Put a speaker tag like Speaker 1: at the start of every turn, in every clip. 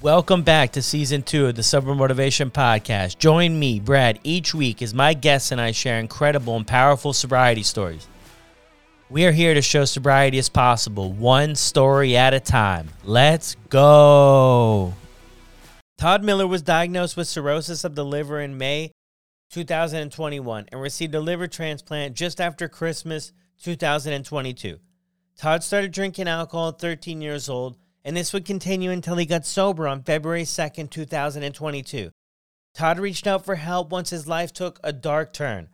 Speaker 1: Welcome back to season two of the Sober Motivation Podcast. Join me, Brad, each week as my guests and I share incredible and powerful sobriety stories. We are here to show sobriety is possible, one story at a time. Let's go. Todd Miller was diagnosed with cirrhosis of the liver in May 2021 and received a liver transplant just after Christmas 2022. Todd started drinking alcohol at 13 years old and this would continue until he got sober on February 2nd, 2022. Todd reached out for help once his life took a dark turn.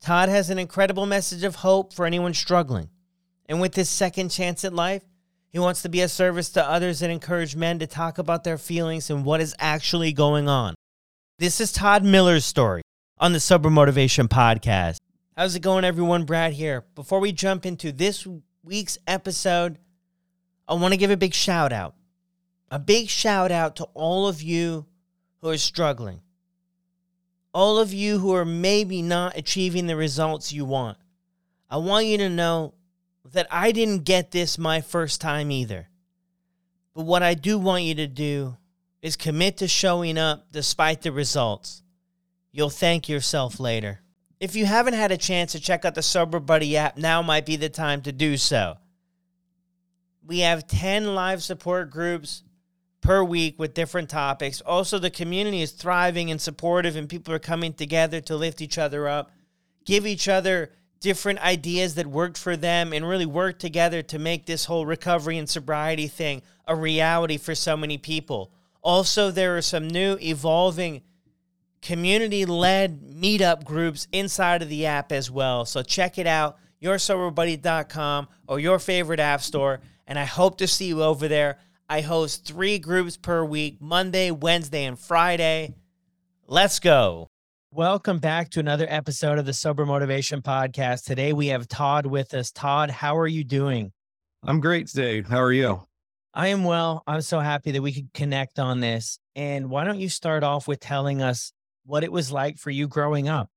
Speaker 1: Todd has an incredible message of hope for anyone struggling. And with this second chance at life, he wants to be a service to others and encourage men to talk about their feelings and what is actually going on. This is Todd Miller's story on the Sober Motivation Podcast. How's it going, everyone? Brad here. Before we jump into this week's episode, I want to give a big shout out. A big shout out to all of you who are struggling. All of you who are maybe not achieving the results you want. I want you to know that I didn't get this my first time either. But what I do want you to do is commit to showing up despite the results. You'll thank yourself later. If you haven't had a chance to check out the Sober Buddy app, now might be the time to do so. We have 10 live support groups per week with different topics. Also, the community is thriving and supportive, and people are coming together to lift each other up, give each other different ideas that worked for them, and really work together to make this whole recovery and sobriety thing a reality for so many people. Also, there are some new evolving community led meetup groups inside of the app as well. So check it out, yoursoberbuddy.com or your favorite app store and I hope to see you over there. I host three groups per week Monday, Wednesday, and Friday. Let's go. Welcome back to another episode of the Sober Motivation Podcast. Today we have Todd with us. Todd, how are you doing?
Speaker 2: I'm great today. How are you?
Speaker 1: I am well. I'm so happy that we could connect on this. And why don't you start off with telling us what it was like for you growing up?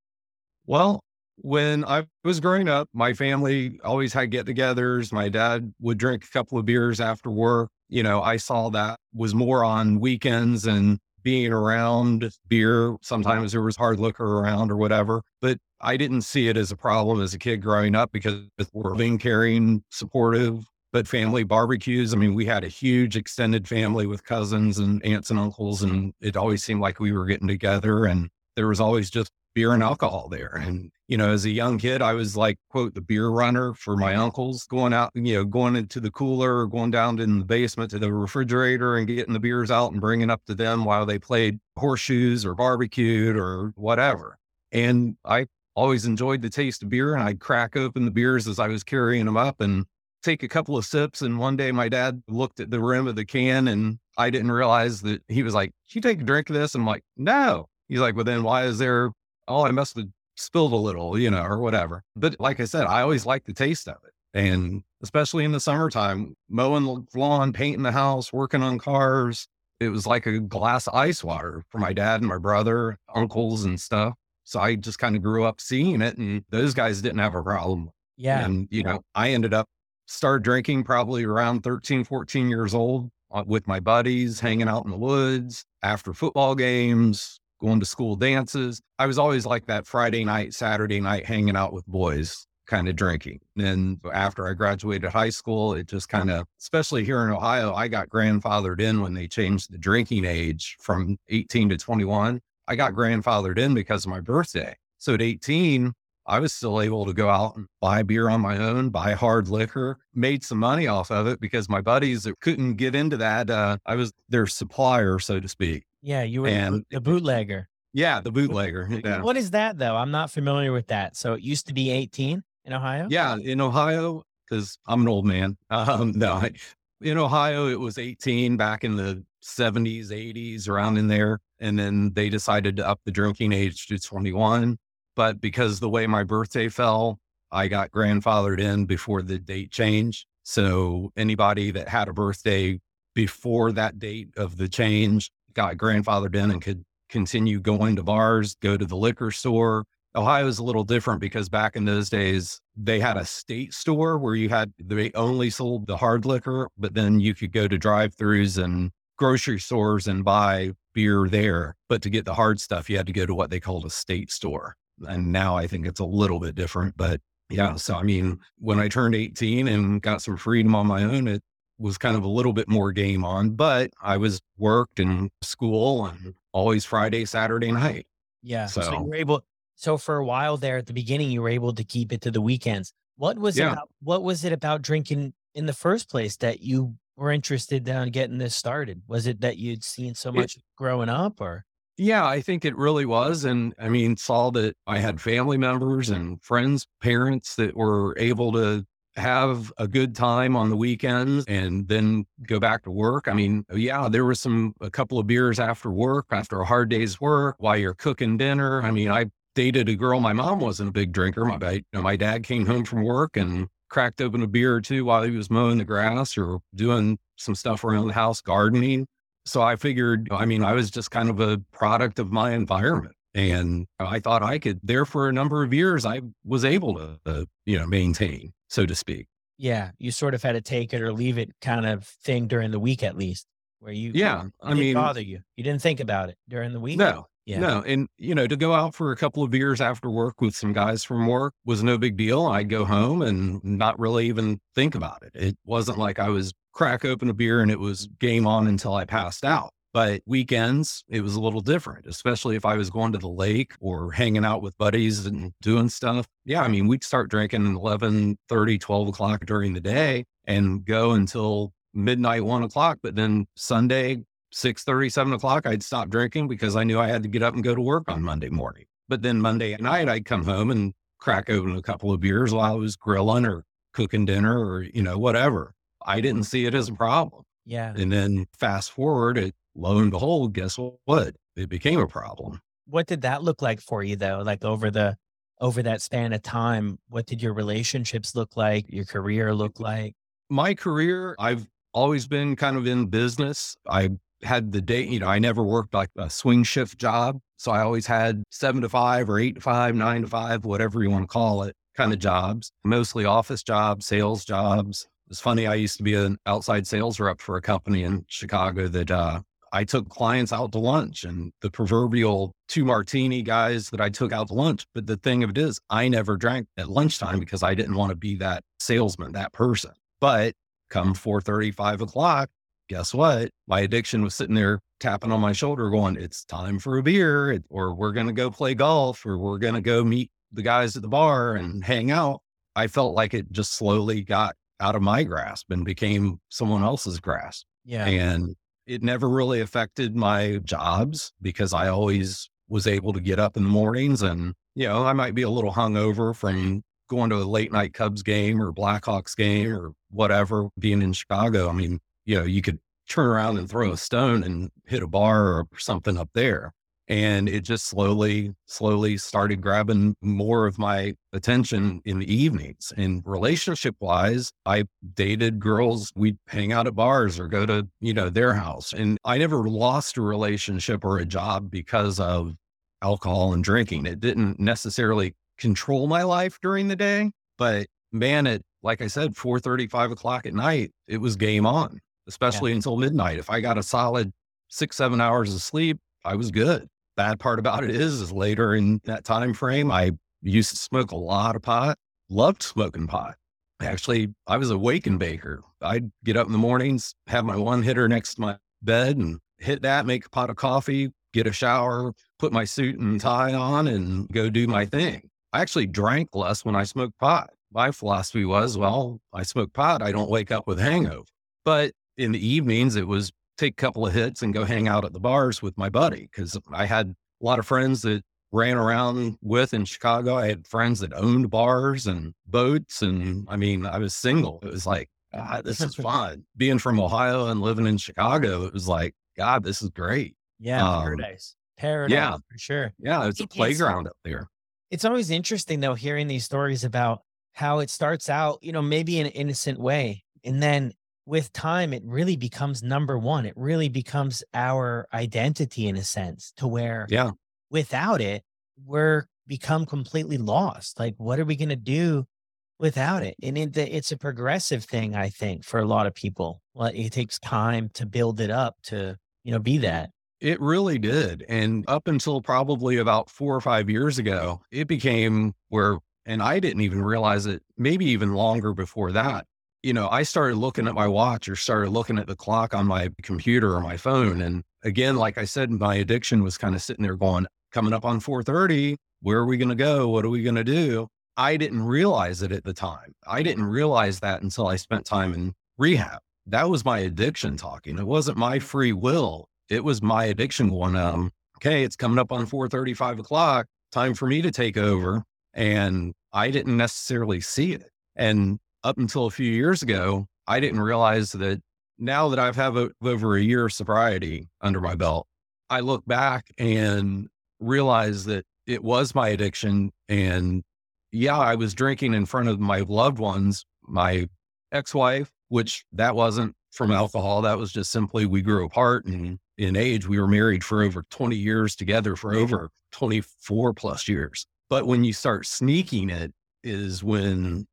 Speaker 2: Well, when I was growing up, my family always had get togethers. My dad would drink a couple of beers after work. You know, I saw that was more on weekends and being around beer. Sometimes there was hard liquor around or whatever, but I didn't see it as a problem as a kid growing up because we're being caring, supportive, but family barbecues. I mean, we had a huge extended family with cousins and aunts and uncles, and it always seemed like we were getting together and there was always just beer and alcohol there. And, you know, as a young kid, I was like, quote, the beer runner for my uncles going out, you know, going into the cooler or going down in the basement to the refrigerator and getting the beers out and bringing up to them while they played horseshoes or barbecued or whatever. And I always enjoyed the taste of beer and I'd crack open the beers as I was carrying them up and take a couple of sips. And one day my dad looked at the rim of the can and I didn't realize that he was like, you take a drink of this? I'm like, no. He's like, well, then why is there oh, I must have spilled a little, you know, or whatever. But like I said, I always like the taste of it. And especially in the summertime, mowing the lawn, painting the house, working on cars, it was like a glass of ice water for my dad and my brother, uncles and stuff. So I just kind of grew up seeing it and those guys didn't have a problem.
Speaker 1: Yeah.
Speaker 2: And, you know, I ended up started drinking probably around 13, 14 years old uh, with my buddies, hanging out in the woods after football games, going to school dances. I was always like that Friday night, Saturday night, hanging out with boys, kind of drinking. And after I graduated high school, it just kind of, especially here in Ohio, I got grandfathered in when they changed the drinking age from 18 to 21. I got grandfathered in because of my birthday. So at 18, I was still able to go out and buy beer on my own, buy hard liquor, made some money off of it because my buddies that couldn't get into that, uh, I was their supplier, so to speak.
Speaker 1: Yeah, you were and, the bootlegger.
Speaker 2: Yeah, the bootlegger. Yeah.
Speaker 1: What is that though? I'm not familiar with that. So it used to be 18 in Ohio.
Speaker 2: Yeah, in Ohio, because I'm an old man. Um, no, I, in Ohio it was 18 back in the 70s, 80s, around in there, and then they decided to up the drinking age to 21. But because the way my birthday fell, I got grandfathered in before the date change. So anybody that had a birthday before that date of the change got grandfathered in and could continue going to bars, go to the liquor store. Ohio is a little different because back in those days, they had a state store where you had, they only sold the hard liquor, but then you could go to drive throughs and grocery stores and buy beer there. But to get the hard stuff, you had to go to what they called a state store. And now I think it's a little bit different. But yeah, so I mean, when I turned 18 and got some freedom on my own, it was kind of a little bit more game on, but I was worked in school and always Friday, Saturday night.
Speaker 1: Yeah. So, so you were able, so for a while there at the beginning, you were able to keep it to the weekends. What was yeah. it about, what was it about drinking in the first place that you were interested in getting this started? Was it that you'd seen so much it, growing up or?
Speaker 2: Yeah, I think it really was. And I mean, saw that I had family members and friends, parents that were able to have a good time on the weekends and then go back to work. I mean, yeah, there was some, a couple of beers after work, after a hard day's work, while you're cooking dinner. I mean, I dated a girl. My mom wasn't a big drinker. My, you know, my dad came home from work and cracked open a beer or two while he was mowing the grass or doing some stuff around the house, gardening. So I figured, I mean, I was just kind of a product of my environment. And I thought I could, there for a number of years, I was able to, uh, you know, maintain, so to speak.
Speaker 1: Yeah. You sort of had to take it or leave it kind of thing during the week, at least, where you,
Speaker 2: yeah,
Speaker 1: I
Speaker 2: mean,
Speaker 1: bother you. You didn't think about it during the week.
Speaker 2: No, yeah. No, and you know, to go out for a couple of beers after work with some guys from work was no big deal. I'd go home and not really even think about it. It wasn't like I was crack open a beer and it was game on until I passed out. But weekends, it was a little different, especially if I was going to the lake or hanging out with buddies and doing stuff. Yeah, I mean, we'd start drinking 11, 30, 12 o'clock during the day and go until midnight, one o'clock. But then Sunday, six thirty, seven o'clock, I'd stop drinking because I knew I had to get up and go to work on Monday morning. But then Monday night, I'd come home and crack open a couple of beers while I was grilling or cooking dinner or, you know, whatever. I didn't see it as a problem.
Speaker 1: Yeah.
Speaker 2: And then fast forward, it, lo and behold, guess what? It became a problem.
Speaker 1: What did that look like for you though? Like over the, over that span of time, what did your relationships look like? Your career look like?
Speaker 2: My career, I've always been kind of in business. I had the day, you know, I never worked like a swing shift job. So I always had seven to five or eight to five, nine to five, whatever you want to call it, kind of jobs, mostly office jobs, sales jobs. It's funny. I used to be an outside sales rep for a company in Chicago that uh, I took clients out to lunch and the proverbial two martini guys that I took out to lunch. But the thing of it is, I never drank at lunchtime because I didn't want to be that salesman, that person. But come 4 5 o'clock, guess what? My addiction was sitting there tapping on my shoulder, going, It's time for a beer, or we're going to go play golf, or we're going to go meet the guys at the bar and hang out. I felt like it just slowly got out of my grasp and became someone else's grasp.
Speaker 1: Yeah.
Speaker 2: And it never really affected my jobs because I always was able to get up in the mornings and, you know, I might be a little hungover from going to a late night Cubs game or Blackhawks game or whatever, being in Chicago. I mean, you know, you could turn around and throw a stone and hit a bar or something up there. And it just slowly, slowly started grabbing more of my attention in the evenings. And relationship wise, I dated girls, we'd hang out at bars or go to, you know, their house. And I never lost a relationship or a job because of alcohol and drinking. It didn't necessarily control my life during the day, but man, at like I said, 4 5 o'clock at night, it was game on especially yeah. until midnight. If I got a solid six, seven hours of sleep, I was good. Bad part about it is, is later in that time frame, I used to smoke a lot of pot, loved smoking pot. Actually, I was a wake baker. I'd get up in the mornings, have my one hitter next to my bed and hit that, make a pot of coffee, get a shower, put my suit and tie on and go do my thing. I actually drank less when I smoked pot. My philosophy was, well, I smoke pot, I don't wake up with hangover. But in the evenings, it was take a couple of hits and go hang out at the bars with my buddy because I had a lot of friends that ran around with in Chicago. I had friends that owned bars and boats. And I mean, I was single. It was like, God, this is fun. Being from Ohio and living in Chicago, it was like, God, this is great.
Speaker 1: Yeah. Um, paradise. Paradise. Yeah. For sure.
Speaker 2: Yeah. It's a playground up there.
Speaker 1: It's always interesting, though, hearing these stories about how it starts out, you know, maybe in an innocent way. And then with time, it really becomes number one. It really becomes our identity in a sense to where
Speaker 2: yeah.
Speaker 1: without it, we're become completely lost. Like, what are we going to do without it. And it, it's a progressive thing, I think, for a lot of people. Well, it takes time to build it up to, you know, be that.
Speaker 2: It really did. And up until probably about four or five years ago, it became where, and I didn't even realize it, maybe even longer before that. You know, I started looking at my watch or started looking at the clock on my computer or my phone. And again, like I said, my addiction was kind of sitting there going, coming up on 430, where are we going to go? What are we going to do? I didn't realize it at the time. I didn't realize that until I spent time in rehab. That was my addiction talking. It wasn't my free will it was my addiction going, um, okay, it's coming up on 4 35 o'clock, time for me to take over. And I didn't necessarily see it. And up until a few years ago, I didn't realize that now that I've have a, over a year of sobriety under my belt, I look back and realize that it was my addiction. And yeah, I was drinking in front of my loved ones, my ex wife, which that wasn't from alcohol. That was just simply we grew apart and in age. We were married for over 20 years together for over 24 plus years. But when you start sneaking it is when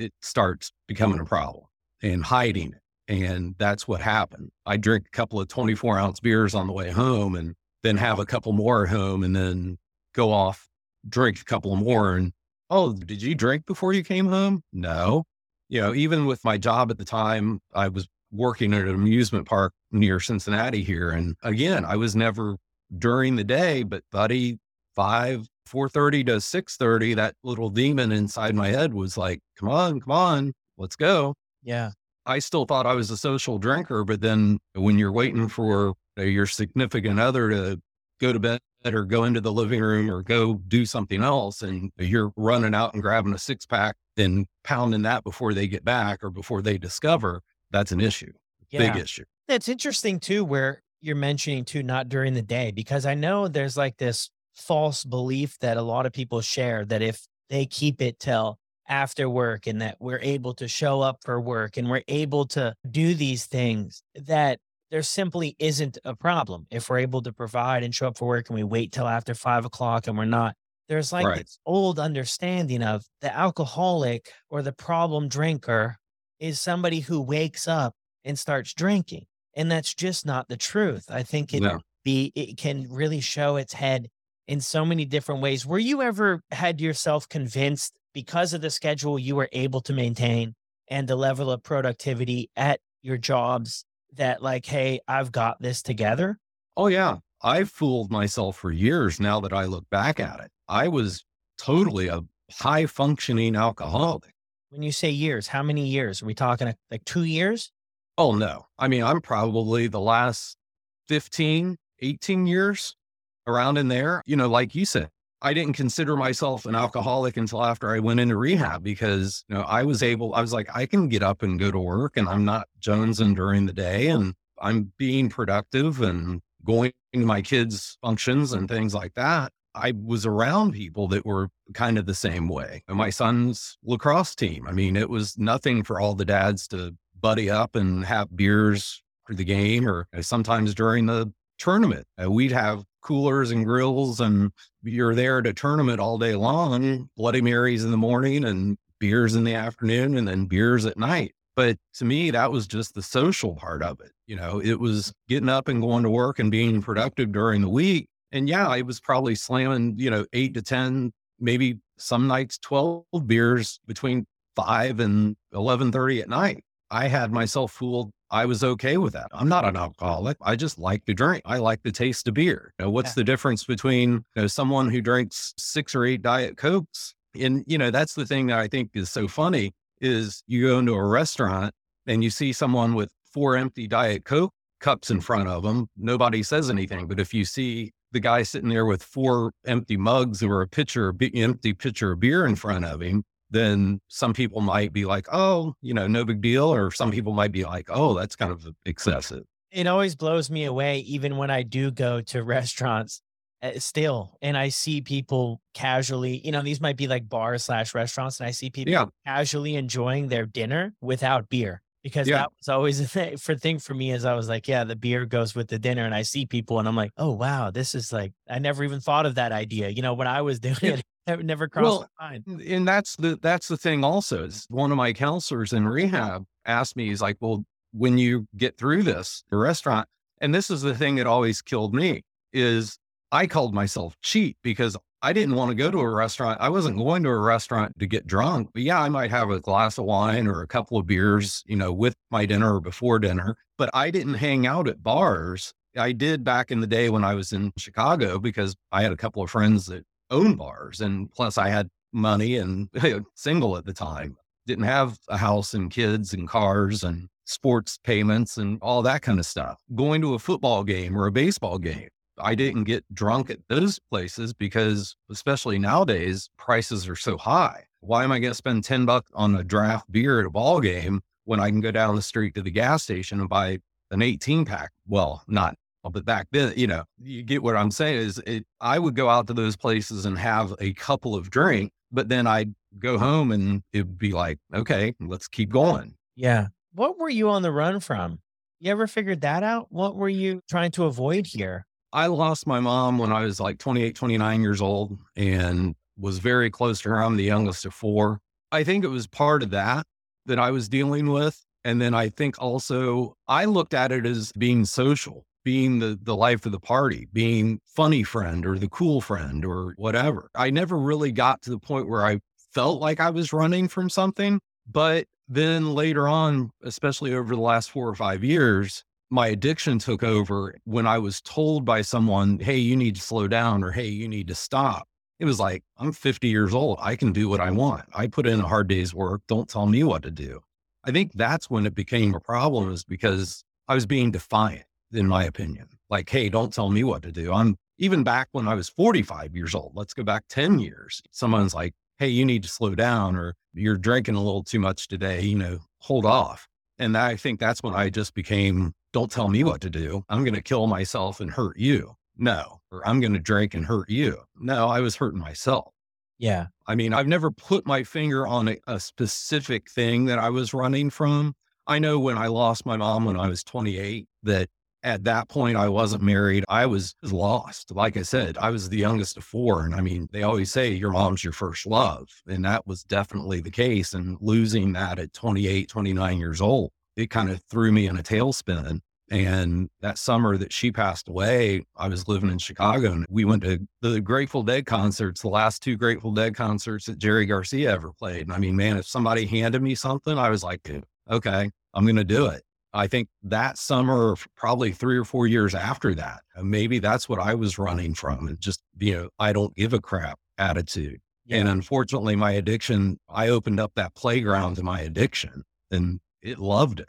Speaker 2: it starts becoming a mm-hmm. problem and hiding it. And that's what happened. I drink a couple of 24 ounce beers on the way home and then have a couple more at home and then go off, drink a couple more. And oh, did you drink before you came home? No. You know, even with my job at the time, I was working at an amusement park near Cincinnati here. And again, I was never during the day, but buddy, five, 4.30 to 6.30, that little demon inside my head was like, come on, come on, let's go.
Speaker 1: Yeah.
Speaker 2: I still thought I was a social drinker, but then when you're waiting for uh, your significant other to go to bed or go into the living room or go do something else and you're running out and grabbing a six pack and pounding that before they get back or before they discover that's an issue, yeah. big issue.
Speaker 1: It's interesting too, where you're mentioning too, not during the day, because I know there's like this false belief that a lot of people share that if they keep it till after work and that we're able to show up for work and we're able to do these things, that there simply isn't a problem if we're able to provide and show up for work and we wait till after five o'clock and we're not. There's like right. this old understanding of the alcoholic or the problem drinker is somebody who wakes up and starts drinking. And that's just not the truth. I think it no. be it can really show its head in so many different ways. Were you ever had yourself convinced because of the schedule you were able to maintain and the level of productivity at your jobs that like, hey, I've got this together?
Speaker 2: Oh yeah. I've fooled myself for years now that I look back at it. I was totally a high functioning alcoholic.
Speaker 1: When you say years, how many years? Are we talking like two years?
Speaker 2: Oh, no. I mean, I'm probably the last 15, 18 years around in there. You know, like you said, I didn't consider myself an alcoholic until after I went into rehab because, you know, I was able, I was like, I can get up and go to work and I'm not jonesing during the day and I'm being productive and going to my kids' functions and things like that. I was around people that were kind of the same way. And my son's lacrosse team. I mean, it was nothing for all the dads to buddy up and have beers for the game or sometimes during the tournament. Uh, we'd have coolers and grills and you're there at a tournament all day long, mm. Bloody Marys in the morning and beers in the afternoon and then beers at night. But to me, that was just the social part of it. You know, it was getting up and going to work and being productive during the week and yeah, I was probably slamming, you know, eight to 10, maybe some nights 12 beers between five and 1130 at night. I had myself fooled. I was okay with that. I'm not an alcoholic. I just like to drink. I like the taste of beer. You know, what's yeah. the difference between you know, someone who drinks six or eight Diet Cokes? And, you know, that's the thing that I think is so funny is you go into a restaurant and you see someone with four empty Diet Coke cups in front of them. Nobody says anything. But if you see the guy sitting there with four empty mugs or a pitcher, of empty pitcher of beer in front of him, then some people might be like, oh, you know, no big deal. Or some people might be like, oh, that's kind of excessive.
Speaker 1: It always blows me away, even when I do go to restaurants uh, still, and I see people casually, you know, these might be like bars slash restaurants, and I see people yeah. casually enjoying their dinner without beer because yeah. that was always a thing for thing for me as I was like, yeah, the beer goes with the dinner. And I see people and I'm like, oh wow, this is like I never even thought of that idea. You know, when I was doing it, That never crossed well, my mind.
Speaker 2: And that's the that's the thing also is one of my counselors in oh, rehab asked me, he's like, Well, when you get through this, the restaurant, and this is the thing that always killed me, is I called myself cheat because I didn't want to go to a restaurant. I wasn't going to a restaurant to get drunk, but yeah, I might have a glass of wine or a couple of beers, you know, with my dinner or before dinner. But I didn't hang out at bars. I did back in the day when I was in Chicago because I had a couple of friends that owned bars. And plus, I had money and single at the time, didn't have a house and kids and cars and sports payments and all that kind of stuff. Going to a football game or a baseball game I didn't get drunk at those places because, especially nowadays, prices are so high. Why am I going to spend 10 bucks on a draft beer at a ball game when I can go down the street to the gas station and buy an 18 pack? Well, not, but back then, you know, you get what I'm saying is it, I would go out to those places and have a couple of drink, but then I'd go home and it'd be like, okay, let's keep going.
Speaker 1: Yeah. What were you on the run from? You ever figured that out? What were you trying to avoid here?
Speaker 2: I lost my mom when I was like 28, 29 years old and was very close to her. I'm the youngest of four. I think it was part of that that I was dealing with. And then I think also I looked at it as being social, being the, the life of the party, being funny friend or the cool friend or whatever. I never really got to the point where I felt like I was running from something. But then later on, especially over the last four or five years, my addiction took over when I was told by someone, Hey, you need to slow down or Hey, you need to stop. It was like, I'm 50 years old. I can do what I want. I put in a hard day's work. Don't tell me what to do. I think that's when it became a problem is because I was being defiant, in my opinion. Like, Hey, don't tell me what to do. I'm even back when I was 45 years old. Let's go back 10 years. Someone's like, Hey, you need to slow down or you're drinking a little too much today. You know, hold off. And I think that's when I just became don't tell me what to do. I'm going to kill myself and hurt you. No, or I'm going to drink and hurt you. No, I was hurting myself.
Speaker 1: Yeah.
Speaker 2: I mean, I've never put my finger on a, a, specific thing that I was running from. I know when I lost my mom when I was 28, that at that point I wasn't married. I was lost. Like I said, I was the youngest of four. And I mean, they always say your mom's your first love. And that was definitely the case. And losing that at 28, 29 years old it kind of threw me in a tailspin. And that summer that she passed away, I was living in Chicago and we went to the Grateful Dead concerts, the last two Grateful Dead concerts that Jerry Garcia ever played. And I mean, man, if somebody handed me something, I was like, okay, I'm going to do it. I think that summer, probably three or four years after that, uh, maybe that's what I was running from and just, you know, I don't give a crap attitude. Yeah. And unfortunately, my addiction, I opened up that playground to my addiction. And it loved it.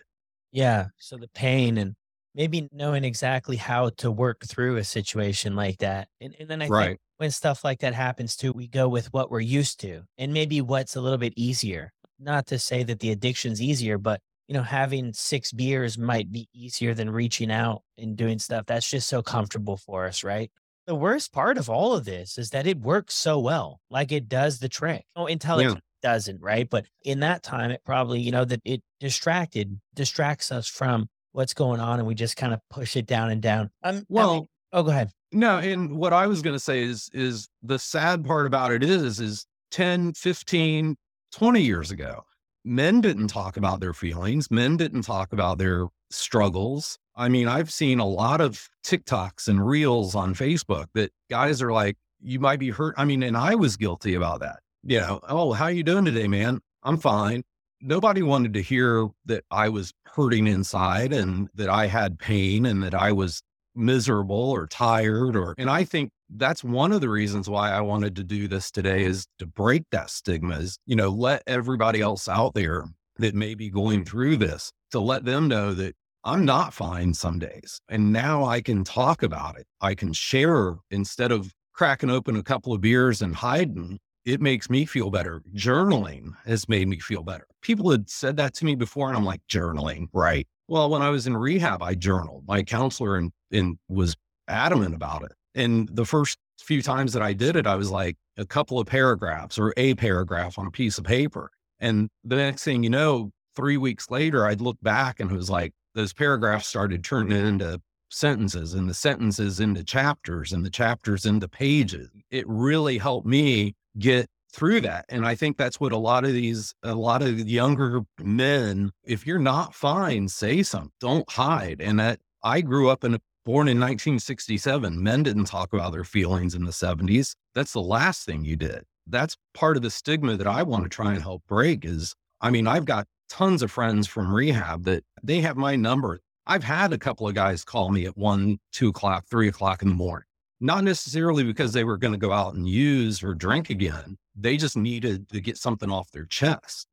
Speaker 1: Yeah. So the pain and maybe knowing exactly how to work through a situation like that. And, and then I right. think when stuff like that happens too, we go with what we're used to and maybe what's a little bit easier. Not to say that the addiction's easier, but you know, having six beers might be easier than reaching out and doing stuff that's just so comfortable for us, right? The worst part of all of this is that it works so well, like it does the trick. Oh, intelligence doesn't, right? But in that time, it probably, you know, that it distracted, distracts us from what's going on and we just kind of push it down and down. Um, well, I mean, oh, go ahead.
Speaker 2: No, and what I was going to say is, is the sad part about it is, is 10, 15, 20 years ago, men didn't mm. talk about their feelings. Men didn't talk about their struggles. I mean, I've seen a lot of TikToks and reels on Facebook that guys are like, you might be hurt. I mean, and I was guilty about that you know, oh, how you doing today, man? I'm fine. Nobody wanted to hear that I was hurting inside and that I had pain and that I was miserable or tired or and I think that's one of the reasons why I wanted to do this today is to break that stigma is, you know, let everybody else out there that may be going mm. through this to let them know that I'm not fine some days. And now I can talk about it. I can share instead of cracking open a couple of beers and hiding it makes me feel better. Journaling has made me feel better. People had said that to me before, and I'm like, journaling, right? Well, when I was in rehab, I journaled. My counselor and, was adamant about it. And the first few times that I did it, I was like a couple of paragraphs or a paragraph on a piece of paper. And the next thing you know, three weeks later, I'd look back and it was like those paragraphs started turning into sentences and the sentences into chapters and the chapters into pages. It really helped me get through that. And I think that's what a lot of these, a lot of younger men, if you're not fine, say something, don't hide. And that I grew up in a, born in 1967. Men didn't talk about their feelings in the 70s. That's the last thing you did. That's part of the stigma that I want to try and help break is, I mean, I've got tons of friends from rehab that they have my number. I've had a couple of guys call me at one, two o'clock, three o'clock in the morning not necessarily because they were going to go out and use or drink again. They just needed to get something off their chest.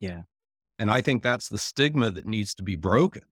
Speaker 1: Yeah.
Speaker 2: And I think that's the stigma that needs to be broken.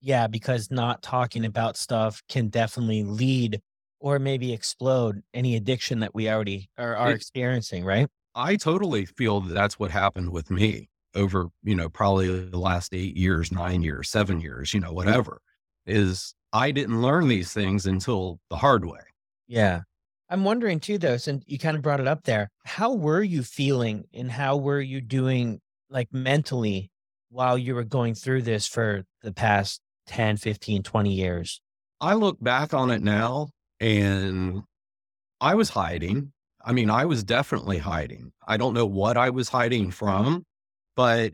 Speaker 1: Yeah, because not talking about stuff can definitely lead or maybe explode any addiction that we already are, are it, experiencing, right?
Speaker 2: I totally feel that that's what happened with me over, you know, probably the last eight years, nine years, seven years, you know, whatever, is I didn't learn these things until the hard way.
Speaker 1: Yeah. I'm wondering too, though, since you kind of brought it up there, how were you feeling and how were you doing like mentally while you were going through this for the past 10, 15, 20 years?
Speaker 2: I look back on it now and I was hiding. I mean, I was definitely hiding. I don't know what I was hiding mm-hmm. from, but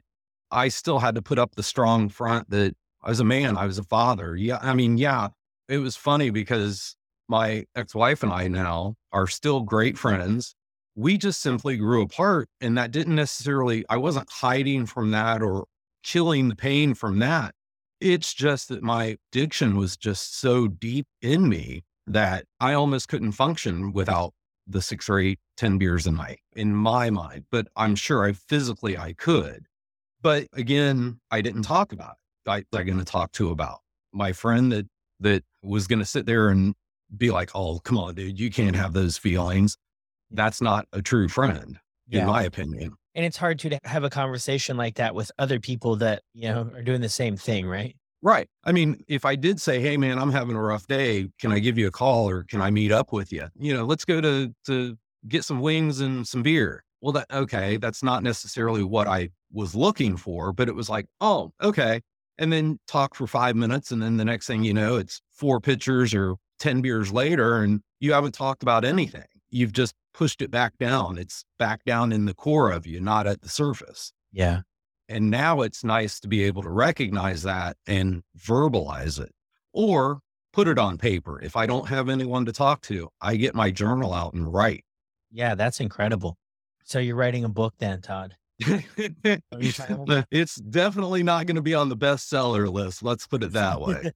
Speaker 2: I still had to put up the strong front that I was a man, I was a father. Yeah. I mean, yeah, it was funny because my ex wife and I now are still great mm-hmm. friends. We just simply grew apart. And that didn't necessarily, I wasn't hiding from that or killing the pain from that. It's just that my addiction was just so deep in me that I almost couldn't function without the six or eight, 10 beers a night in my mind. But I'm sure I physically I could. But again, I didn't talk about it. I, I going to talk to about my friend that that was going to sit there and be like, oh, come on, dude, you can't have those feelings. That's not a true friend, yeah. in my opinion.
Speaker 1: And it's hard to have a conversation like that with other people that, you know, are doing the same thing, right?
Speaker 2: Right. I mean, if I did say, "Hey, man, I'm having a rough day. Can I give you a call or can I meet up with you?" You know, let's go to to get some wings and some beer. Well, that okay, that's not necessarily what I was looking for, but it was like, oh, okay, and then talk for five minutes, and then the next thing you know, it's four pitchers or 10 beers later and you haven't talked about anything. You've just pushed it back down. It's back down in the core of you, not at the surface.
Speaker 1: Yeah.
Speaker 2: And now it's nice to be able to recognize that and verbalize it or put it on paper. If I don't have anyone to talk to, I get my journal out and write.
Speaker 1: Yeah, that's incredible. So you're writing a book then, Todd?
Speaker 2: it's definitely not going to be on the bestseller list. Let's put it that way.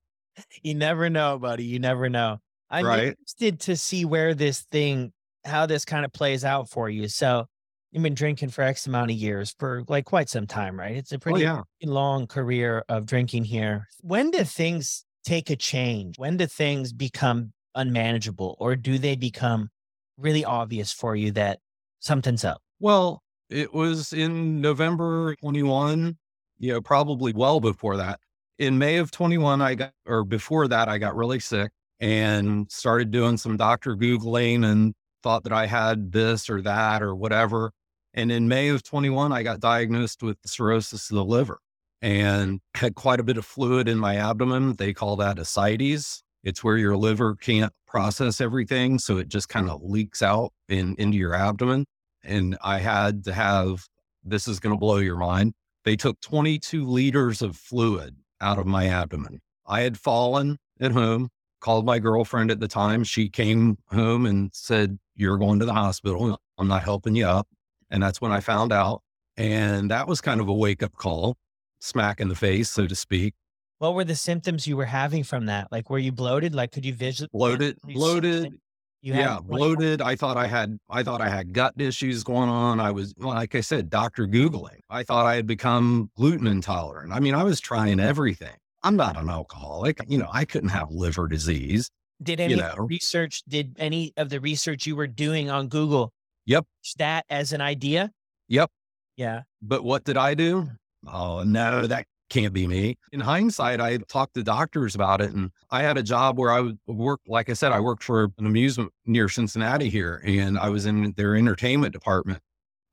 Speaker 1: You never know, buddy. You never know. I'm right. interested to see where this thing, how this kind of plays out for you. So you've been drinking for X amount of years for like quite some time, right? It's a oh, pretty oh, yeah. long career of drinking here. When do hmm. things take a change? When do things become unmanageable or do they become really obvious for you that something's up?
Speaker 2: Well, it was in November 21, you know, probably well before that in May of 21, I got, or before that, I got really sick and started doing some doctor Googling and thought that I had this or that or whatever. And in May of 21, I got diagnosed with cirrhosis of the liver and had quite a bit of fluid in my abdomen. They call that ascites. It's where your liver can't process everything. So it just kind of leaks out in, into your abdomen. And I had to have, this is going to blow your mind. They took 22 liters of fluid out of my abdomen. I had fallen at home, called my girlfriend at the time. She came home and said, You're going to the hospital. I'm not helping you up. And that's when I found out. And that was kind of a wake up call, smack in the face, so to speak.
Speaker 1: What were the symptoms you were having from that? Like, were you bloated? Like, could you visually
Speaker 2: bloated, bloated? You yeah, bloated. I thought I had, I thought I had gut issues going on. I was, like I said, doctor Googling. I thought I had become gluten intolerant. I mean, I was trying everything. I'm not an alcoholic. You know, I couldn't have liver disease.
Speaker 1: Did any you know. research, did any of the research you were doing on Google?
Speaker 2: Yep.
Speaker 1: That as an idea?
Speaker 2: Yep.
Speaker 1: Yeah.
Speaker 2: But what did I do? Oh, no, that can't be me. In hindsight, I talked to doctors about it and I had a job where I worked. like I said, I worked for an amusement near Cincinnati here and I was in their entertainment department.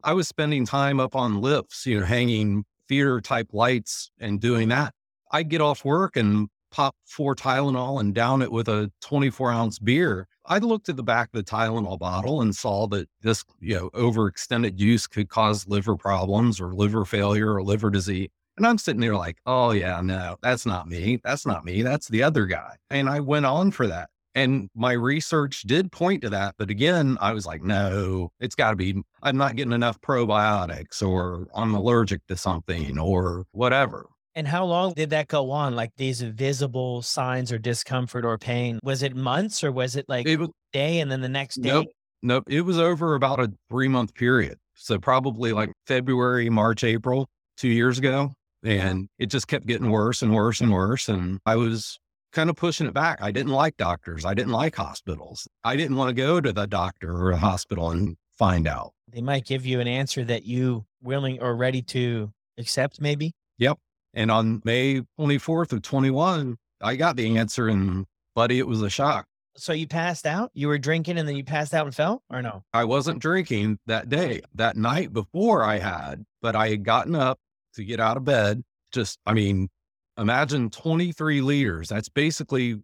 Speaker 2: I was spending time up on lifts, you know, hanging theater type lights and doing that. I'd get off work and pop four Tylenol and down it with a 24 ounce beer. I looked at the back of the Tylenol bottle and saw that this, you know, overextended use could cause liver problems or liver failure or liver disease. And I'm sitting there like, oh, yeah, no, that's not me. That's not me. That's the other guy. And I went on for that. And my research did point to that. But again, I was like, no, it's got to be, I'm not getting enough probiotics or I'm allergic to something or whatever.
Speaker 1: And how long did that go on? Like these visible signs or discomfort or pain? Was it months or was it like it was, day and then the next day?
Speaker 2: Nope. Nope. It was over about a three month period. So probably like February, March, April, two years ago. And it just kept getting worse and worse and worse. And I was kind of pushing it back. I didn't like doctors. I didn't like hospitals. I didn't want to go to the doctor or a hospital and find out.
Speaker 1: They might give you an answer that you willing or ready to accept, maybe.
Speaker 2: Yep. And on May 24th of 21, I got the answer and buddy, it was a shock.
Speaker 1: So you passed out? You were drinking and then you passed out and fell or no?
Speaker 2: I wasn't drinking that day. That night before I had, but I had gotten up to get out of bed. Just, I mean, imagine 23 liters. That's basically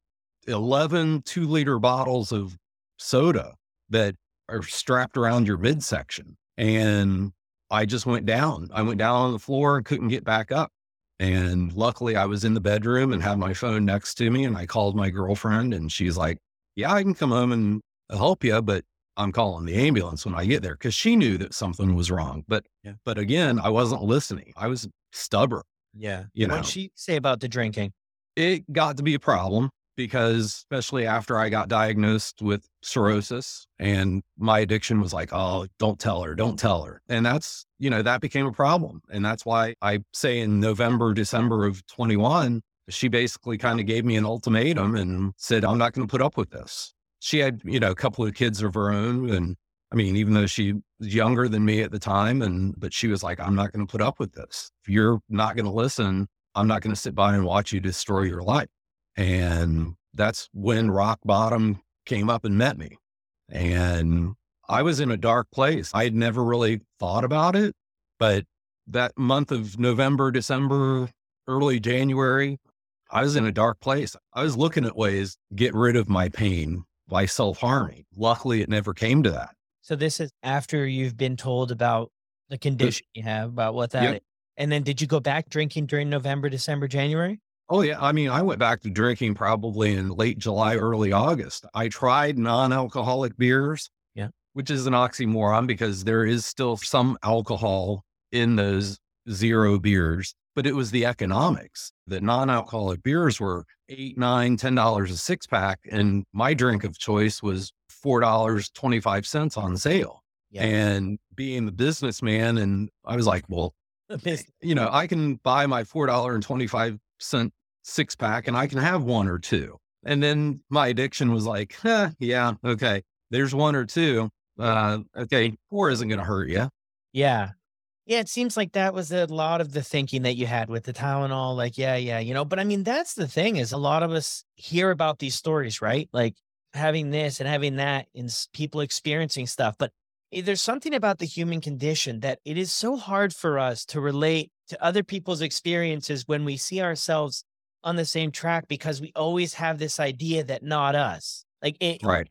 Speaker 2: 11 two liter bottles of soda that are strapped around your midsection. And I just went down. I went down on the floor and couldn't get back up. And luckily, I was in the bedroom and had my phone next to me. And I called my girlfriend, and she's like, Yeah, I can come home and help you, but I'm calling the ambulance when I get there because she knew that something was wrong. But, yeah. but again, I wasn't listening. I was stubborn.
Speaker 1: Yeah. You know, what did she say about the drinking?
Speaker 2: It got to be a problem because especially after I got diagnosed with cirrhosis and my addiction was like, oh, don't tell her, don't tell her. And that's, you know, that became a problem. And that's why I say in November, December of 21, she basically kind of gave me an ultimatum and said, I'm not going to put up with this. She had, you know, a couple of kids of her own. And I mean, even though she was younger than me at the time, and, but she was like, I'm not going to put up with this. If you're not going to listen, I'm not going to sit by and watch you destroy your life. And that's when rock bottom came up and met me. And I was in a dark place. I had never really thought about it, but that month of November, December, early January, I was in a dark place. I was looking at ways to get rid of my pain by self harming. Luckily, it never came to that.
Speaker 1: So this is after you've been told about the condition you have, about what that yep. is. And then did you go back drinking during November, December, January?
Speaker 2: Oh, yeah. I mean, I went back to drinking probably in late July, early August. I tried non alcoholic beers.
Speaker 1: Yeah.
Speaker 2: Which is an oxymoron because there is still some alcohol in those zero beers, but it was the economics. that non alcoholic beers were eight, nine, ten dollars a six pack. And my drink of choice was four dollars twenty five cents on sale. Yeah. And being the businessman, and I was like, well, you know, I can buy my four dollar and twenty five cent six pack and I can have one or two. And then my addiction was like, eh, yeah, okay, there's one or two. Uh, okay, four isn't going to hurt you.
Speaker 1: Yeah. Yeah, it seems like that was a lot of the thinking that you had with the Tylenol. Like, yeah, yeah, you know, but I mean, that's the thing is a lot of us hear about these stories, right? Like having this and having that and people experiencing stuff. But eh, there's something about the human condition that it is so hard for us to relate to other people's experiences when we see ourselves on the same track because we always have this idea that not us. Like it,
Speaker 2: right.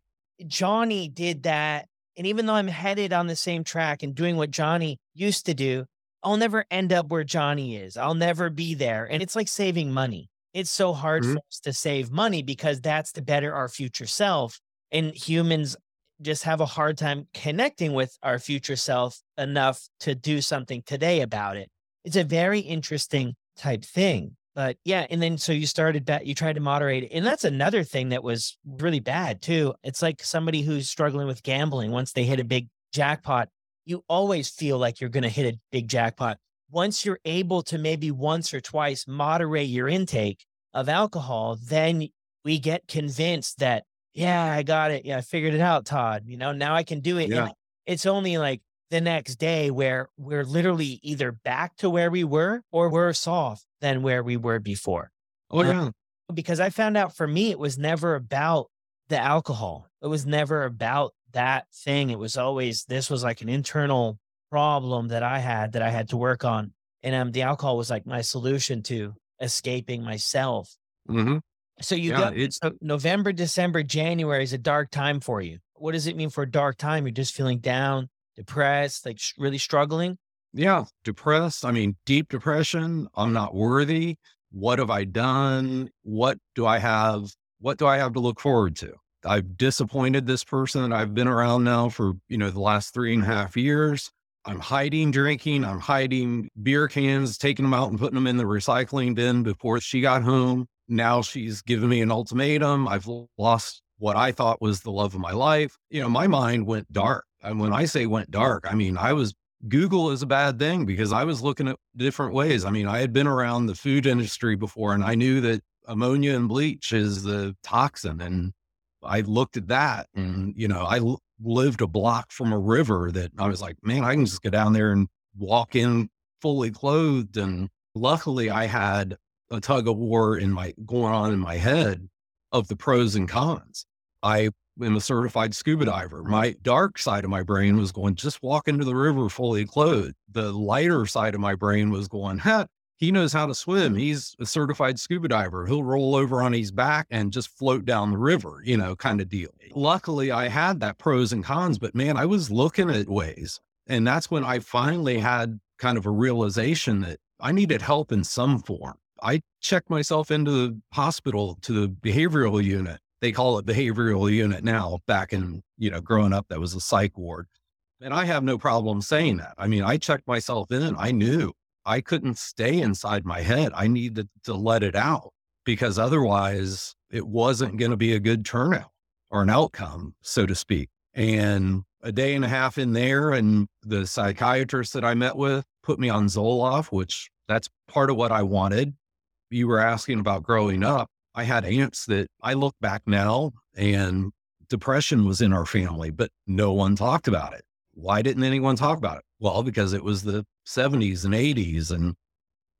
Speaker 1: Johnny did that. And even though I'm headed on the same track and doing what Johnny used to do, I'll never end up where Johnny is. I'll never be there. And it's like saving money. It's so hard mm-hmm. for us to save money because that's to better our future self. And humans just have a hard time connecting with our future self enough to do something today about it. It's a very interesting type thing. But yeah, and then so you started back, you tried to moderate it. And that's another thing that was really bad too. It's like somebody who's struggling with gambling, once they hit a big jackpot, you always feel like you're going to hit a big jackpot. Once you're able to maybe once or twice moderate your intake of alcohol, then we get convinced that, yeah, I got it. Yeah, I figured it out, Todd. You know, now I can do it. Yeah. And it's only like the next day where we're literally either back to where we were or worse off than where we were before.
Speaker 2: Oh, yeah. Um,
Speaker 1: because I found out for me, it was never about the alcohol. It was never about that thing. It was always, this was like an internal problem that I had that I had to work on. And um, the alcohol was like my solution to escaping myself.
Speaker 2: hmm
Speaker 1: So you
Speaker 2: Yeah,
Speaker 1: got November, December, January is a dark time for you. What does it mean for a dark time? You're just feeling down, depressed, like sh- really struggling.
Speaker 2: yeah, depressed. I mean, deep depression. I'm not worthy. What have I done? What do I have? What do I have to look forward to? I've disappointed this person that I've been around now for, you know, the last three and a half years. I'm hiding drinking. I'm hiding beer cans, taking them out and putting them in the recycling bin before she got home. Now she's given me an ultimatum. I've lost what I thought was the love of my life. You know, my mind went dark. And when I say went dark, I mean, I was Google is a bad thing because I was looking at different ways. I mean, I had been around the food industry before and I knew that ammonia and bleach is the toxin. And I looked at that mm-hmm. and, you know, I l- lived a block from a river that I was like, man, I can just go down there and walk in fully clothed. And luckily I had a tug of war in my going on in my head of the pros and cons. I am a certified scuba diver. My dark side of my brain was going, just walk into the river fully clothed. The lighter side of my brain was going, huh, he knows how to swim. Mm-hmm. He's a certified scuba diver. He'll roll over on his back and just float down the river, you know, kind of deal. Luckily, I had that pros and cons, but man, I was looking at ways. And that's when I finally had kind of a realization that I needed help in some form. I checked myself into the hospital to the behavioral unit. They call it behavioral unit now. Back in, you know, growing up, that was a psych ward. And I have no problem saying that. I mean, I checked myself in. I knew I couldn't stay inside my head. I needed to let it out because otherwise it wasn't going to be a good turnout or an outcome, so to speak. And a day and a half in there, and the psychiatrist that I met with put me on Zoloft, which that's part of what I wanted. You were asking about growing up. I had aunts that I look back now and depression was in our family, but no one talked about it. Why didn't anyone talk about it? Well, because it was the 70s and 80s and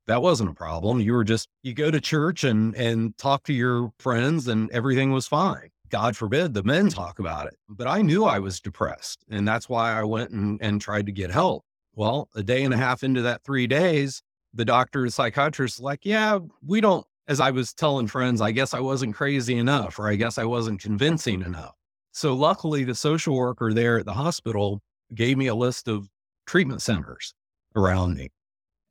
Speaker 2: that wasn't a problem. You were just you go to church and and talk to your friends and everything was fine. God forbid the men talk about it. But I knew I was depressed. And that's why I went and, and tried to get help. Well, a day and a half into that three days, the doctor, the psychiatrist, like, yeah, we don't, as I was telling friends, I guess I wasn't crazy enough, or I guess I wasn't convincing enough. So luckily, the social worker there at the hospital gave me a list of treatment centers around me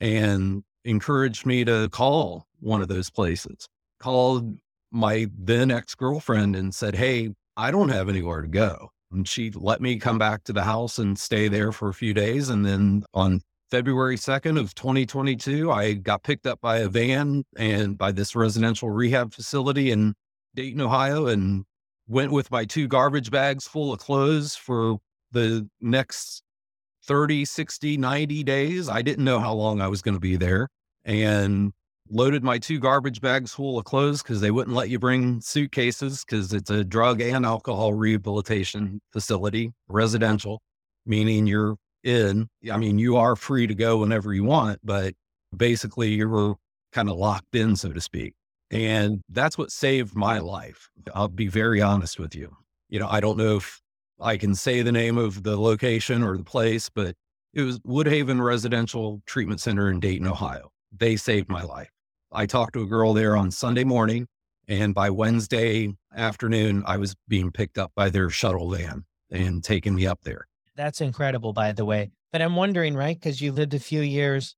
Speaker 2: and encouraged me to call one of those places. Called my then ex girlfriend and said, Hey, I don't have anywhere to go. And she let me come back to the house and stay there for a few days. And then on February 2nd of 2022, I got picked up by a van and by this residential rehab facility in Dayton, Ohio, and went with my two garbage bags full of clothes for the next 30, 60, 90 days. I didn't know how long I was going to be there. And loaded my two garbage bags full of clothes because they wouldn't let you bring suitcases because it's a drug and alcohol rehabilitation facility, residential, meaning you're in. I mean, you are free to go whenever you want, but basically you were kind of locked in, so to speak. And that's what saved my life. I'll be very honest with you. You know, I don't know if I can say the name of the location or the place, but it was Woodhaven Residential Treatment Center in Dayton, Ohio. They saved my life. I talked to a girl there on Sunday morning, and by Wednesday afternoon, I was being picked up by their shuttle van and taking me up there.
Speaker 1: That's incredible, by the way. But I'm wondering, right? Because you lived a few years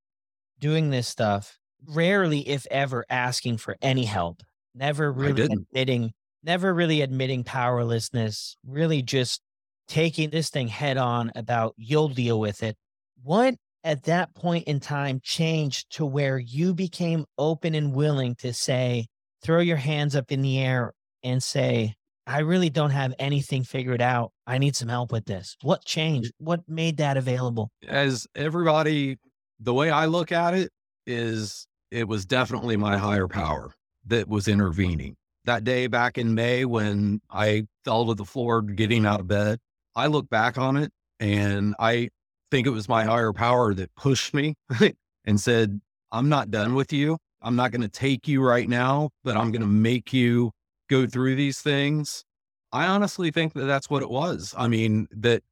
Speaker 1: doing this stuff, rarely, if ever, asking for any help, never really admitting, never really admitting powerlessness, really just taking this thing head on about you'll deal with it. What at that point in time changed to where you became open and willing to say, throw your hands up in the air and say, I really don't have anything figured out. I need some help with this. What changed? What made that available?
Speaker 2: As everybody, the way I look at it is it was definitely my higher power that was intervening. That day back in May when I fell to the floor getting out of bed, I look back on it and I think it was my higher power that pushed me and said, I'm not done with you. I'm not going to take you right now, but I'm going to make you go through these things. I honestly think that that's what it was. I mean, that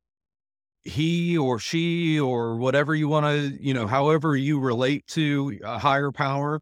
Speaker 2: he or she or whatever you want to, you know, however you relate to a higher power,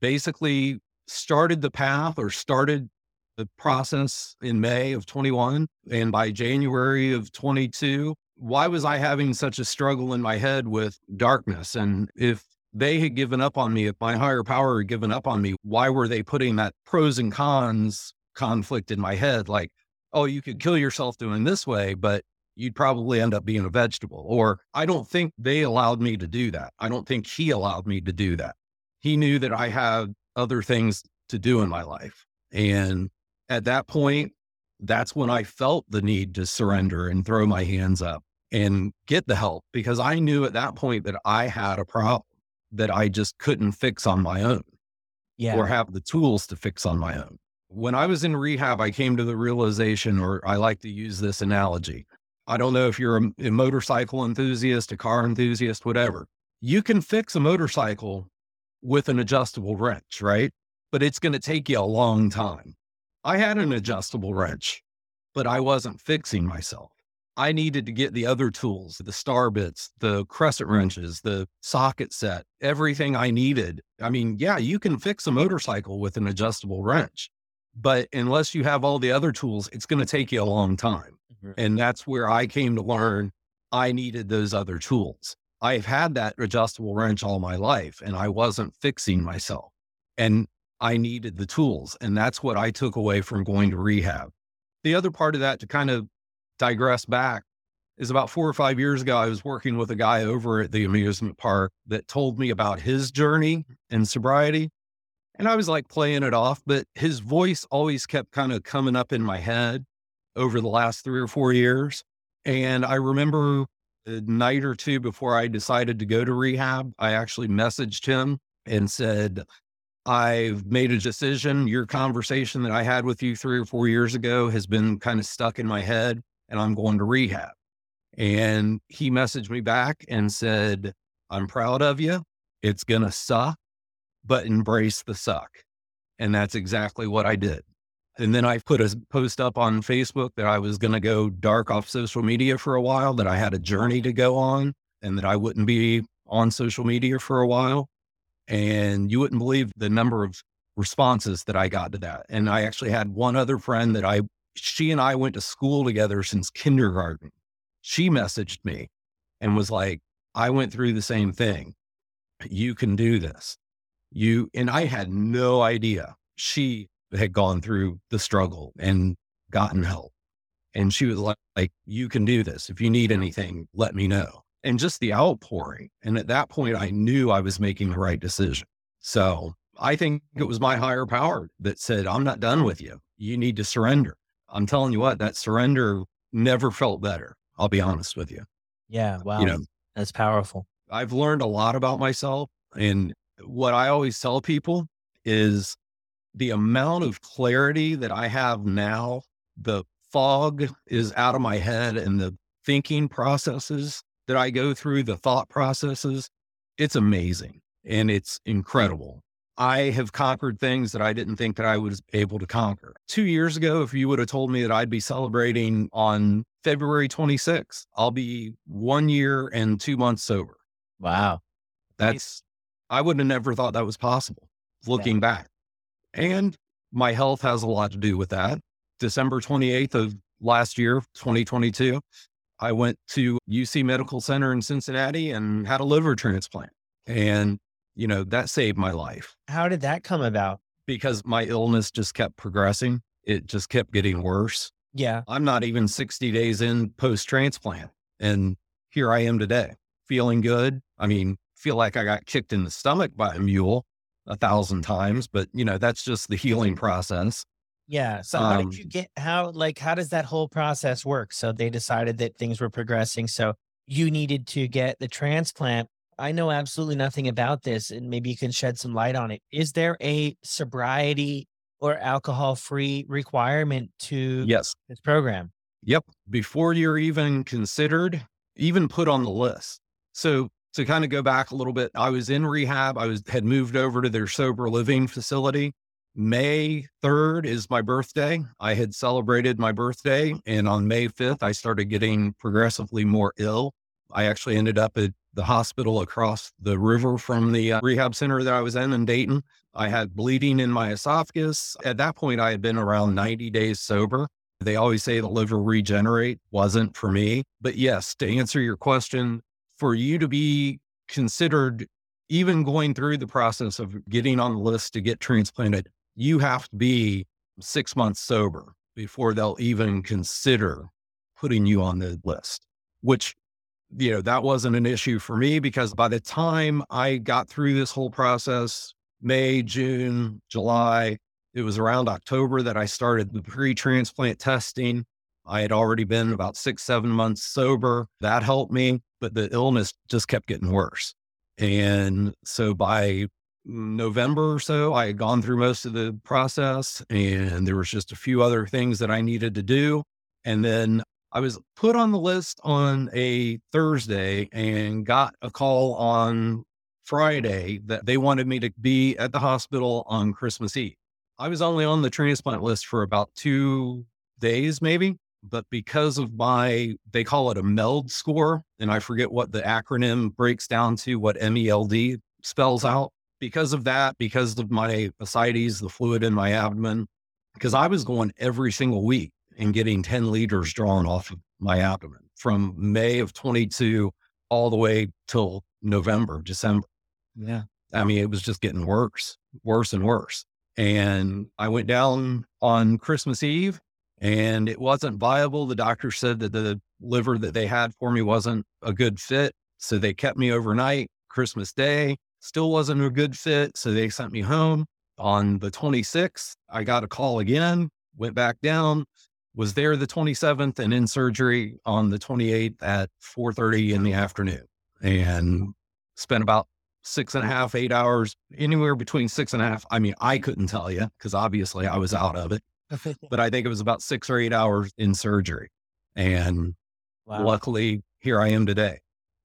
Speaker 2: basically started the path or started the process in May of 21. And by January of 22, why was I having such a struggle in my head with darkness? And if they had given up on me, if my higher power had given up on me, why were they putting that pros and cons conflict in my head? Like, oh, you could kill yourself doing this way, but you'd probably end up being a vegetable. Or I don't think they allowed me to do that. I don't think he allowed me to do that. He knew that I had other things to do in my life. And at that point, that's when I felt the need to surrender and throw my hands up and get the help because I knew at that point that I had a problem that I just couldn't fix on my own
Speaker 1: yeah.
Speaker 2: or have the tools to fix on my own. When I was in rehab, I came to the realization, or I like to use this analogy. I don't know if you're a, a motorcycle enthusiast, a car enthusiast, whatever. You can fix a motorcycle with an adjustable wrench, right? But it's going to take you a long time. I had an adjustable wrench, but I wasn't fixing myself. I needed to get the other tools, the star bits, the crescent wrenches, the socket set, everything I needed. I mean, yeah, you can fix a motorcycle with an adjustable wrench, but unless you have all the other tools, it's going to take you a long time. Mm-hmm. And that's where I came to learn I needed those other tools. I've had that adjustable wrench all my life and I wasn't fixing myself. And I needed the tools. And that's what I took away from going to rehab. The other part of that to kind of digress back is about four or five years ago, I was working with a guy over at the amusement park that told me about his journey in sobriety. And I was like playing it off, but his voice always kept kind of coming up in my head over the last three or four years. And I remember a night or two before I decided to go to rehab, I actually messaged him and said, I've made a decision. Your conversation that I had with you three or four years ago has been kind of stuck in my head and I'm going to rehab. And he messaged me back and said, I'm proud of you. It's going to suck, but embrace the suck. And that's exactly what I did. And then I put a post up on Facebook that I was going to go dark off social media for a while, that I had a journey to go on and that I wouldn't be on social media for a while. And you wouldn't believe the number of responses that I got to that. And I actually had one other friend that I she and I went to school together since kindergarten. She messaged me and was like, I went through the same thing. You can do this. You, and I had no idea she had gone through the struggle and gotten help. And she was like, like, you can do this. If you need anything, let me know. And just the outpouring. And at that point, I knew I was making the right decision. So I think it was my higher power that said, I'm not done with you. You need to surrender. I'm telling you what, that surrender never felt better. I'll be honest with you.
Speaker 1: Yeah. Wow. You know, that's powerful.
Speaker 2: I've learned a lot about myself. And what I always tell people is the amount of clarity that I have now, the fog is out of my head and the thinking processes that I go through, the thought processes, it's amazing and it's incredible. I have conquered things that I didn't think that I was able to conquer. Two years ago, if you would have told me that I'd be celebrating on February 26th, I'll be one year and two months sober.
Speaker 1: Wow.
Speaker 2: That's, I would have never thought that was possible looking yeah. back. And my health has a lot to do with that. December 28th of last year, 2022, I went to UC Medical Center in Cincinnati and had a liver transplant. And you know, that saved my life.
Speaker 1: How did that come about?
Speaker 2: Because my illness just kept progressing. It just kept getting worse.
Speaker 1: Yeah.
Speaker 2: I'm not even 60 days in post transplant. And here I am today, feeling good. I mean, feel like I got kicked in the stomach by a mule a thousand times, but you know, that's just the healing process.
Speaker 1: Yeah. So how um, did you get how like how does that whole process work? So they decided that things were progressing. So you needed to get the transplant I know absolutely nothing about this, and maybe you can shed some light on it. Is there a sobriety or alcohol free requirement to
Speaker 2: yes.
Speaker 1: this program?
Speaker 2: Yep. Before you're even considered, even put on the list. So to kind of go back a little bit, I was in rehab. I was had moved over to their sober living facility. May 3rd is my birthday. I had celebrated my birthday. And on May 5th, I started getting progressively more ill I actually ended up at the hospital across the river from the uh, rehab center that I was in in Dayton. I had bleeding in my esophagus. At that point, I had been around 90 days sober. They always say the liver regenerate wasn't for me. But yes, to answer your question, for you to be considered even going through the process of getting on the list to get transplanted, you have to be six months sober before they'll even consider putting you on the list, which, you know, that wasn't an issue for me because by the time I got through this whole process, May, June, July, it was around October that I started the pre transplant testing. I had already been about six, seven months sober. That helped me, but the illness just kept getting worse. And so by November or so, I had gone through most of the process and there was just a few other things that I needed to do. And then I was put on the list on a Thursday and got a call on Friday that they wanted me to be at the hospital on Christmas Eve. I was only on the transplant list for about two days, maybe. But because of my, they call it a MELD score, and I forget what the acronym breaks down to, what MELD spells out. Because of that, because of my ascites, the fluid in my abdomen, because I was going every single week and getting 10 liters drawn off of my abdomen from May of 22 all the way till November, December.
Speaker 1: Yeah.
Speaker 2: I mean, it was just getting worse, worse and worse. And I went down on Christmas Eve and it wasn't viable. The doctor said that the liver that they had for me wasn't a good fit. So they kept me overnight. Christmas Day still wasn't a good fit. So they sent me home. On the 26th, I got a call again, went back down, was there the 27th and in surgery on the 28th at 4.30 in the afternoon and spent about six and a half, eight hours, anywhere between six and a half. I mean, I couldn't tell you because obviously I was out of it, but I think it was about six or eight hours in surgery. And wow. luckily, here I am today.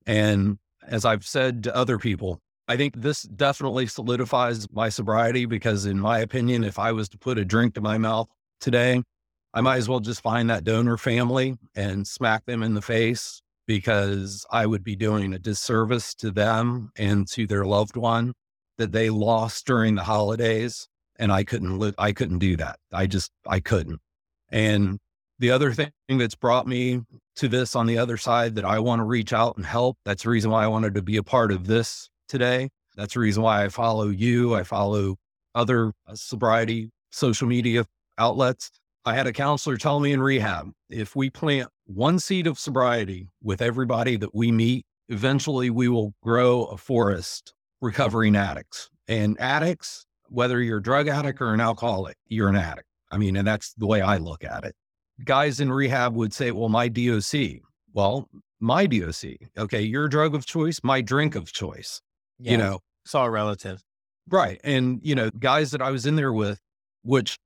Speaker 2: And as I've said to other people, I think this definitely solidifies my sobriety because, in my opinion, if I was to put a drink to my mouth today, I might as well just find that donor family and smack them in the face because I would be doing a disservice to them and to their loved one that they lost during the holidays. And I couldn't live, I couldn't do that. I just, I couldn't. And the other thing that's brought me to this on the other side that I want to reach out and help, that's the reason why I wanted to be a part of this today. That's the reason why I follow you. I follow other uh, sobriety social media outlets I had a counselor tell me in rehab if we plant one seed of sobriety with everybody that we meet, eventually we will grow a forest recovering addicts. And addicts, whether you're a drug addict or an alcoholic, you're an addict. I mean, and that's the way I look at it. Guys in rehab would say, well, my DOC. Well, my DOC. Okay, your drug of choice, my drink of choice. Yeah, you know,
Speaker 1: it's all relative.
Speaker 2: Right. And, you know, guys that I was in there with, which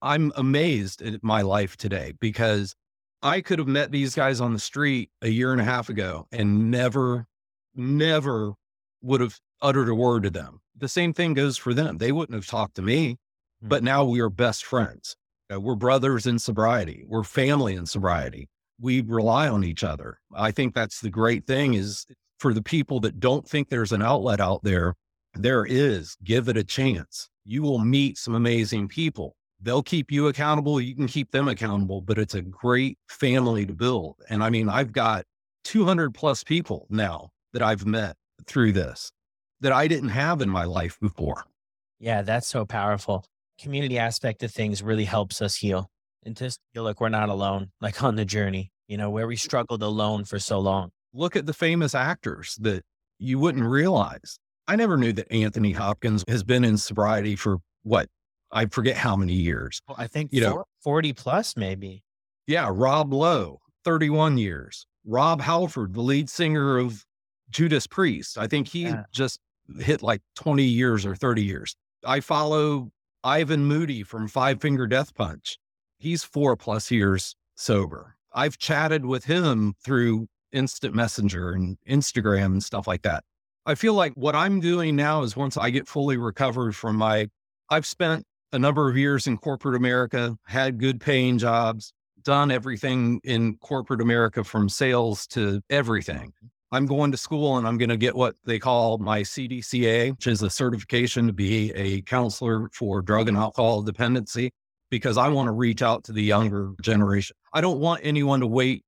Speaker 2: I'm amazed at my life today because I could have met these guys on the street a year and a half ago and never, never would have uttered a word to them. The same thing goes for them. They wouldn't have talked to me, but mm. now we are best friends. we're brothers in sobriety. We're family in sobriety. We rely on each other. I think that's the great thing is for the people that don't think there's an outlet out there, there is. Give it a chance. You will meet some amazing people they'll keep you accountable. You can keep them accountable, but it's a great family to build. And I mean, I've got 200 plus people now that I've met through this that I didn't have in my life before.
Speaker 1: Yeah, that's so powerful. Community aspect of things really helps us heal and just feel like we're not alone, like on the journey, you know, where we struggled alone for so long.
Speaker 2: Look at the famous actors that you wouldn't realize. I never knew that Anthony Hopkins has been in sobriety for what, I forget how many years.
Speaker 1: Well, I think you four, know 40 plus maybe.
Speaker 2: Yeah, Rob Lowe, 31 years. Rob Halford, the lead singer of Judas Priest. I think he yeah. just hit like 20 years or 30 years. I follow Ivan Moody from Five Finger Death Punch. He's four plus years sober. I've chatted with him through instant messenger and Instagram and stuff like that. I feel like what I'm doing now is once I get fully recovered from my, I've spent a number of years in corporate America, had good paying jobs, done everything in corporate America from sales to everything. I'm going to school and I'm going to get what they call my CDCA, which is a certification to be a counselor for drug and alcohol dependency, because I want to reach out to the younger generation. I don't want anyone to wait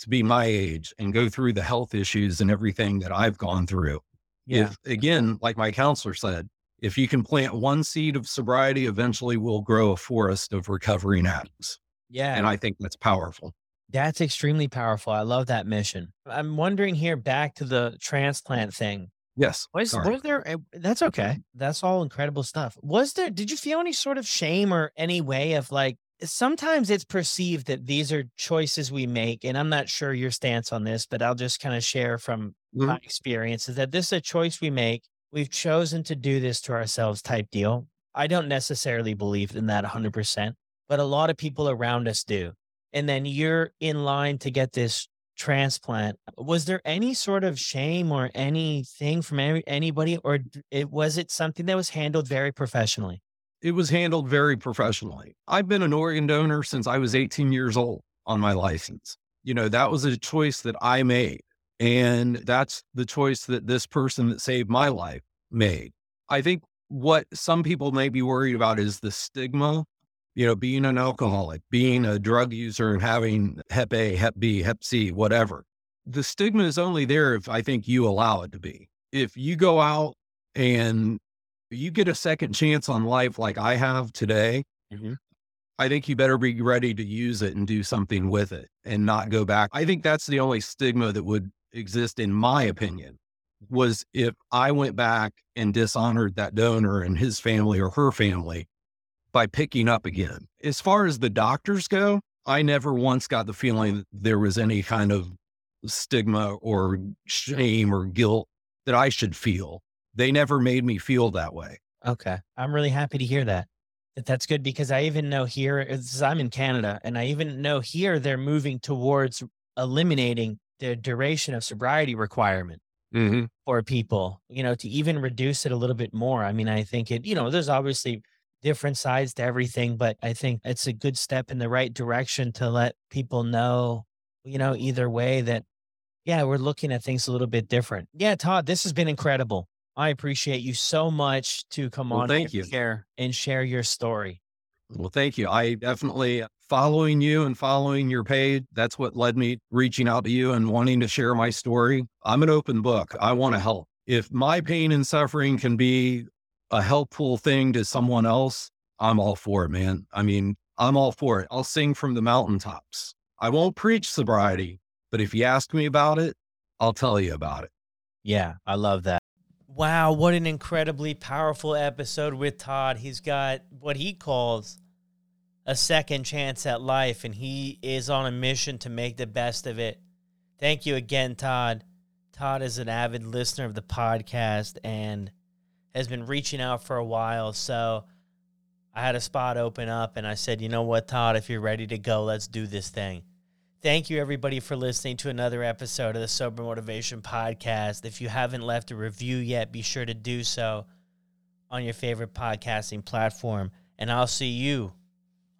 Speaker 2: to be my age and go through the health issues and everything that I've gone through.
Speaker 1: Yeah.
Speaker 2: If, again, like my counselor said, if you can plant one seed of sobriety, eventually we'll grow a forest of recovering addicts.
Speaker 1: Yeah.
Speaker 2: And I think that's powerful.
Speaker 1: That's extremely powerful. I love that mission. I'm wondering here back to the transplant thing.
Speaker 2: Yes.
Speaker 1: Was
Speaker 2: sorry.
Speaker 1: was there? That's okay. That's all incredible stuff. Was there? Did you feel any sort of shame or any way of like? Sometimes it's perceived that these are choices we make, and I'm not sure your stance on this, but I'll just kind of share from my
Speaker 2: Mhm.
Speaker 1: experience is that this is a choice we make. We've chosen to do this to ourselves, type deal. I don't necessarily believe in that 100%, but a lot of people around us do. And then you're in line to get this transplant. Was there any sort of shame or anything from any, anybody, or it was it something that was handled very professionally?
Speaker 2: It was handled very professionally. I've been an organ donor since I was 18 years old on my license. You know, that was a choice that I made. And that's the choice that this person that saved my life made. I think what some people may be worried about is the stigma, you know, being an alcoholic, being a drug user and having Hep A, Hep B, Hep C, whatever. The stigma is only there if I think you allow it to be. If you go out and you get a second chance on life like I have today,
Speaker 1: Mhm.
Speaker 2: I think you better be ready to use it and do something with it and not go back. I think that's the only stigma that would exist, in my opinion, was if I went back and dishonored that donor and his family or her family by picking up again. As far as the doctors go, I never once got the feeling that there was any kind of stigma or shame or guilt that I should feel. They never made me feel that way.
Speaker 1: Okay. I'm really happy to hear that. That That's good because I even know here, is I'm in Canada, and I even know here they're moving towards eliminating the duration of sobriety requirement
Speaker 2: Mm-hmm.
Speaker 1: for people, you know, to even reduce it a little bit more. I mean, I think it, you know, there's obviously different sides to everything, but I think it's a good step in the right direction to let people know, you know, either way that, yeah, we're looking at things a little bit different. Yeah, Todd, this has been incredible. I appreciate you so much to come
Speaker 2: Well,
Speaker 1: on
Speaker 2: thank you.
Speaker 1: and share and share your story.
Speaker 2: Well, thank you. I definitely uh, following you and following your page. That's what led me reaching out to you and wanting to share my story. I'm an open book. I want to help. If my pain and suffering can be a helpful thing to someone else, I'm all for it, man. I mean, I'm all for it. I'll sing from the mountaintops. I won't preach sobriety, but if you ask me about it, I'll tell you about it.
Speaker 1: Yeah, I love that. Wow, what an incredibly powerful episode with Todd. He's got what he calls a second chance at life, and he is on a mission to make the best of it. Thank you again, Todd. Todd is an avid listener of the podcast and has been reaching out for a while. So I had a spot open up, and I said, you know what, Todd, if you're ready to go, let's do this thing. Thank you, everybody, for listening to another episode of the Sober Motivation Podcast. If you haven't left a review yet, be sure to do so on your favorite podcasting platform. And I'll see you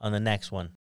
Speaker 1: on the next one.